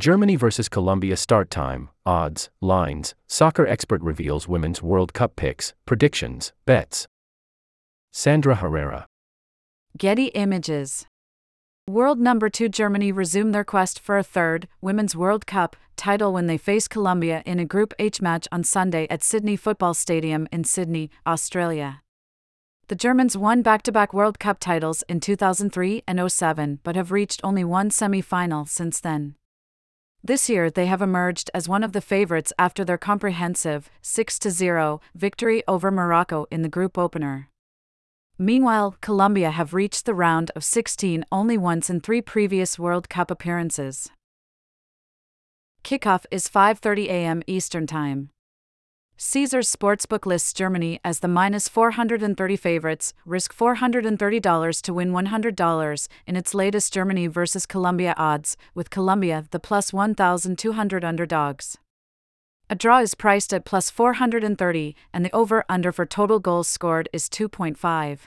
Germany vs. Colombia start time, odds, lines, soccer expert reveals Women's World Cup picks, predictions, bets. Sandra Herrera. Getty Images. World number 2 Germany resume their quest for a third Women's World Cup title when they face Colombia in a Group H match on Sunday at Sydney Football Stadium in Sydney, Australia. The Germans won back to back World Cup titles in 2003 and 07 but have reached only one semi final since then. This year they have emerged as one of the favorites after their comprehensive 6 0 victory over Morocco in the group opener. Meanwhile, Colombia have reached the round of 16 only once in 3 previous World Cup appearances. Kickoff is 5:30 a.m. Eastern Time. Caesars Sportsbook lists Germany as the minus 430 favorites, risk $430 to win $100 in its latest Germany vs. Colombia odds, with Colombia the plus 1,200 underdogs. A draw is priced at plus 430, and the over under for total goals scored is 2.5.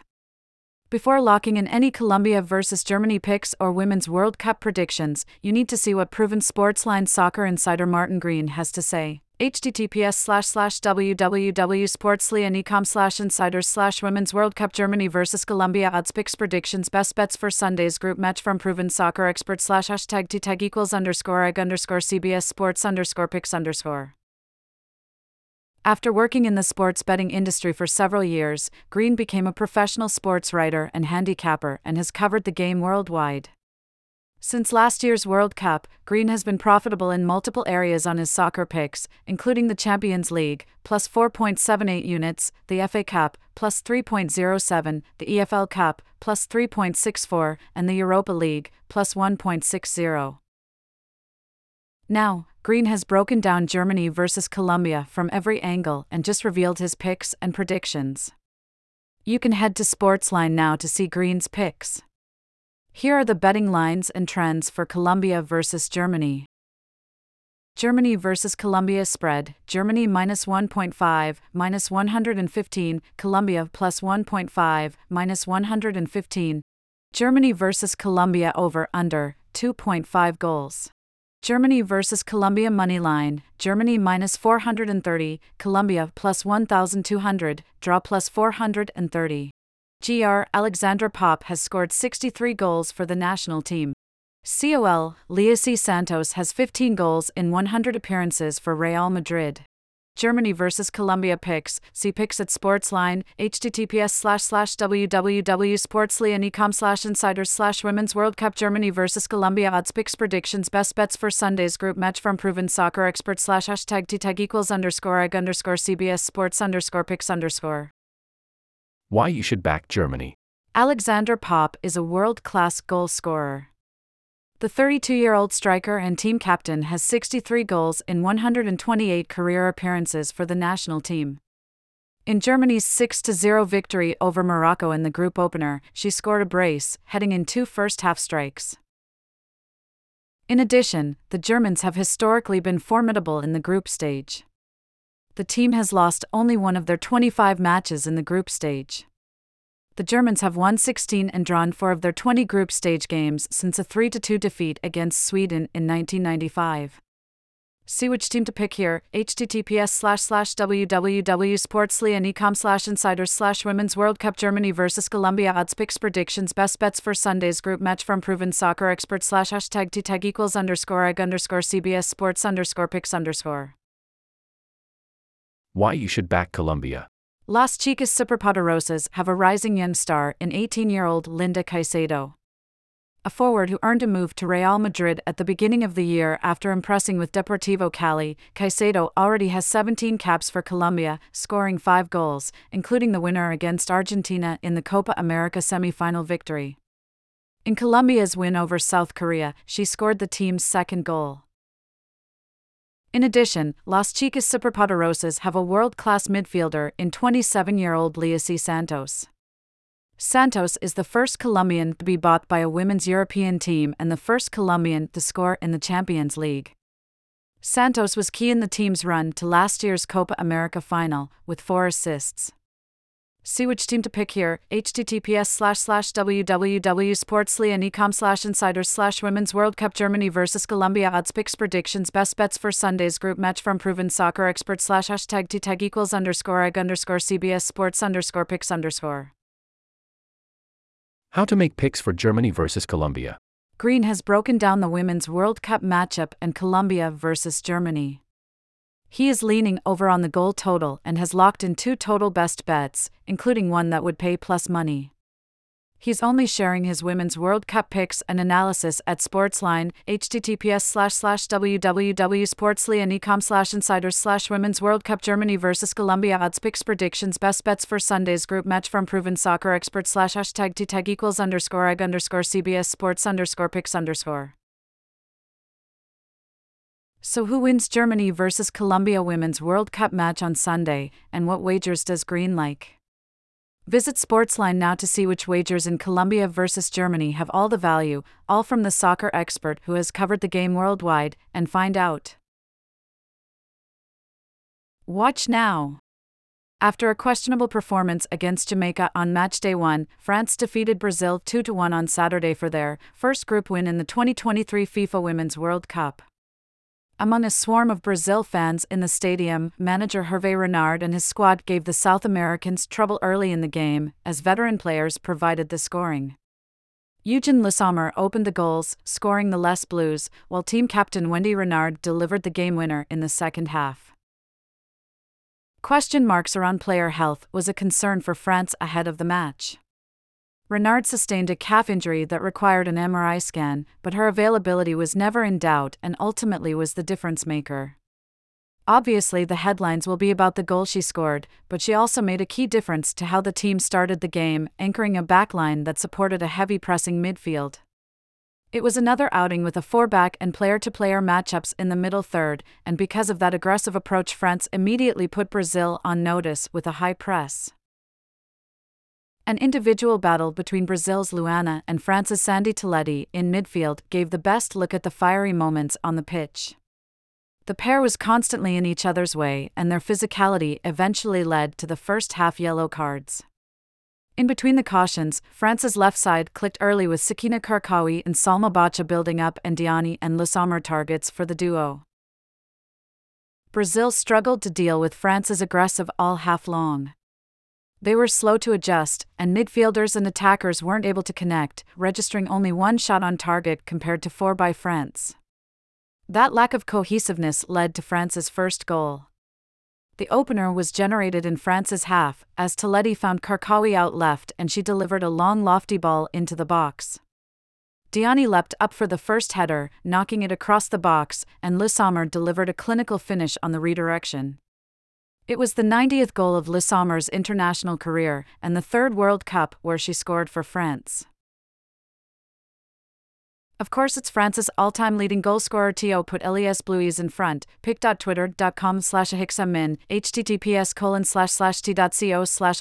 Before locking in any Colombia vs. Germany picks or Women's World Cup predictions, you need to see what proven sportsline soccer insider Martin Green has to say https slash slash www.sportsline.com slash insiders slash women's world cup germany versus colombia odds picks predictions best bets for sunday's group match from proven soccer expert slash hashtag tag equals underscore egg underscore cbs sports underscore picks underscore after working in the sports betting industry for several years, Green became a professional sports writer and handicapper and has covered the game worldwide. Since last year's World Cup, Green has been profitable in multiple areas on his soccer picks, including the Champions League, plus 4.78 units, the FA Cup, plus 3.07, the EFL Cup, plus 3.64, and the Europa League, plus 1.60. Now, Green has broken down Germany versus Colombia from every angle and just revealed his picks and predictions. You can head to Sportsline now to see Green's picks. Here are the betting lines and trends for Colombia versus Germany. Germany versus Colombia spread Germany minus 1.5, minus 115, Colombia plus 1.5, minus 115. Germany versus Colombia over under 2.5 goals. Germany versus Colombia money line Germany minus 430, Colombia plus 1,200, draw plus 430. GR Alexandra Popp has scored 63 goals for the national team. COL Leicy Santos has 15 goals in 100 appearances for Real Madrid. Germany vs Colombia picks. See picks at Sportsline. https slash slash www.sportsline.com slash insiders slash Women's World Cup Germany vs Colombia odds picks predictions best bets for Sunday's group match from proven soccer expert slash hashtag tag equals underscore egg underscore CBS Sports underscore picks underscore. Why you should back Germany. Alexandra Popp is a world class goal scorer. The 32 year old striker and team captain has 63 goals in 128 career appearances for the national team. In Germany's 6 0 victory over Morocco in the group opener, she scored a brace, heading in two first half strikes. In addition, the Germans have historically been formidable in the group stage the team has lost only one of their 25 matches in the group stage. The Germans have won 16 and drawn 4 of their 20 group stage games since a 3 2 defeat against Sweden in 1995. See which team to pick here. https slash slash www.sportsline.com slash insiders slash women's world cup Germany versus Colombia odds picks predictions best bets for Sunday's group match from proven soccer expert slash hashtag t tag equals underscore egg underscore CBS sports underscore picks underscore. Why you should back Colombia. Las Chicas Superpoderosas have a rising young star in 18 year old Linda Caicedo. A forward who earned a move to Real Madrid at the beginning of the year after impressing with Deportivo Cali, Caicedo already has 17 caps for Colombia, scoring 5 goals, including the winner against Argentina in the Copa America semi-final victory. In Colombia's win over South Korea, she scored the team's second goal. In addition, Las Chicas Superpoderosas have a world class midfielder in 27 year old Leicy Santos. Santos is the first Colombian to be bought by a women's European team and the first Colombian to score in the Champions League. Santos was key in the team's run to last year's Copa America final, with four assists. See which team to pick here. https slash slash www.sportsline.com slash insiders slash Women's World Cup Germany versus Colombia odds picks predictions best bets for Sunday's group match from proven soccer expert slash hashtag t tag equals underscore egg underscore CBS sports underscore picks underscore. How to make picks for Germany versus Colombia. Green has broken down the Women's World Cup matchup and Colombia versus Germany. He is leaning over on the goal total and has locked in two total best bets, including one that would pay plus money. He's only sharing his Women's World Cup picks and analysis at Sportsline, https slash slash www.sportsline.com slash insiders slash Women's World Cup Germany versus Colombia odds picks predictions best bets for Sunday's group match from proven soccer expert slash hashtag t tag equals underscore egg underscore CBS sports underscore picks underscore. So, who wins Germany versus Colombia Women's World Cup match on Sunday, and what wagers does Green like? Visit Sportsline now to see which wagers in Colombia versus Germany have all the value, all from the soccer expert who has covered the game worldwide, and find out. Watch now. After a questionable performance against Jamaica on match day 1, France defeated Brazil 2 1 on Saturday for their first group win in the 2023 FIFA Women's World Cup. Among a swarm of Brazil fans in the stadium, manager Hervé Renard and his squad gave the South Americans trouble early in the game, as veteran players provided the scoring. Eugénie Le Sommer opened the goals, scoring the Les Bleus, while team captain Wendy Renard delivered the game winner in the second half. Question marks around player health was a concern for France ahead of the match. Renard sustained a calf injury that required an MRI scan, but her availability was never in doubt and ultimately was the difference maker. Obviously, the headlines will be about the goal she scored, but she also made a key difference to how the team started the game, anchoring a backline that supported a heavy pressing midfield. It was another outing with a four back and player to player matchups in the middle third, and because of that aggressive approach, France immediately put Brazil on notice with a high press. An individual battle between Brazil's Luana and France's Sandy Toletti in midfield gave the best look at the fiery moments on the pitch. The pair was constantly in each other's way, and their physicality eventually led to the first half yellow cards. In between the cautions, France's left side clicked early with Sakina Karchaoui and Selma Bacha building up and Diani and Le Sommer targets for the duo. Brazil struggled to deal with France's aggressive all half long. They were slow to adjust, and midfielders and attackers weren't able to connect, registering only one shot on target compared to four by France. That lack of cohesiveness led to France's first goal. The opener was generated in France's half, as Toletti found Karchaoui out left and she delivered a long lofty ball into the box. Diani leapt up for the first header, knocking it across the box, and Le Sommer delivered a clinical finish on the redirection. It was the 90th goal of Le Sommer's international career and the third World Cup where she scored for France. Of course, it's France's all-time leading goalscorer Tio put Les Bleus in front. pic.twitter.com slash https colon slash slash t.co slash.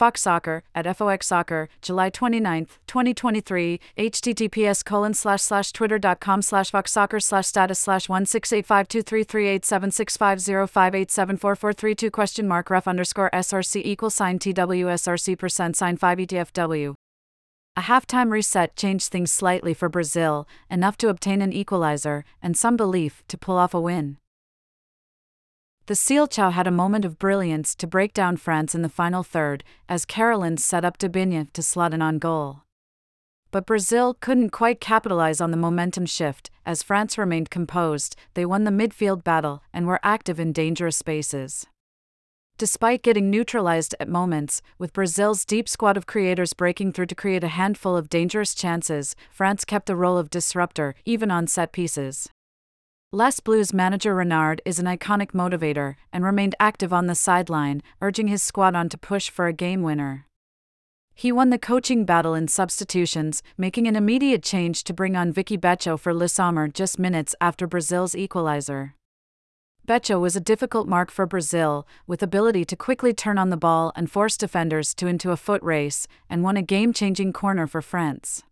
Fox Soccer at FOX Soccer, July 29, 2023, https colon slash slash twitter.com slash Fox Soccer slash status slash 1685233876505874432 question mark ref underscore SRC equal sign TWSRC percent sign 5 ETFW. A halftime reset changed things slightly for Brazil, enough to obtain an equalizer, and some belief to pull off a win. The Seleção had a moment of brilliance to break down France in the final third, as Kerolin set up Debinha to slot in on goal. But Brazil couldn't quite capitalize on the momentum shift, as France remained composed, they won the midfield battle and were active in dangerous spaces. Despite getting neutralized at moments, with Brazil's deep squad of creators breaking through to create a handful of dangerous chances, France kept the role of disruptor, even on set pieces. Les Bleus manager Renard is an iconic motivator and remained active on the sideline, urging his squad on to push for a game winner. He won the coaching battle in substitutions, making an immediate change to bring on Vicki Becho for Le Sommer just minutes after Brazil's equalizer. Becho was a difficult mark for Brazil, with ability to quickly turn on the ball and force defenders to into a foot race, and won a game-changing corner for France.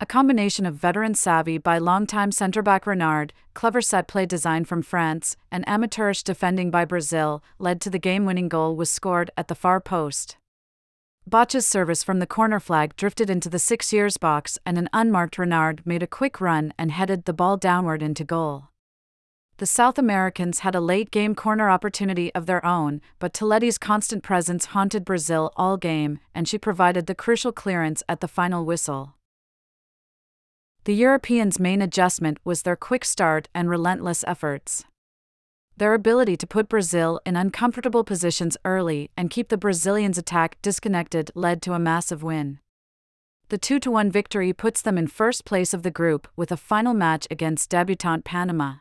A combination of veteran savvy by longtime centre back Renard, clever set play design from France, and amateurish defending by Brazil led to the game winning goal was scored at the far post. Becho's service from the corner flag drifted into the six years box, and an unmarked Renard made a quick run and headed the ball downward into goal. The South Americans had a late game corner opportunity of their own, but Toletti's constant presence haunted Brazil all game, and she provided the crucial clearance at the final whistle. The Europeans' main adjustment was their quick start and relentless efforts. Their ability to put Brazil in uncomfortable positions early and keep the Brazilians' attack disconnected led to a massive win. The 2 1 victory puts them in first place of the group with a final match against debutant Panama.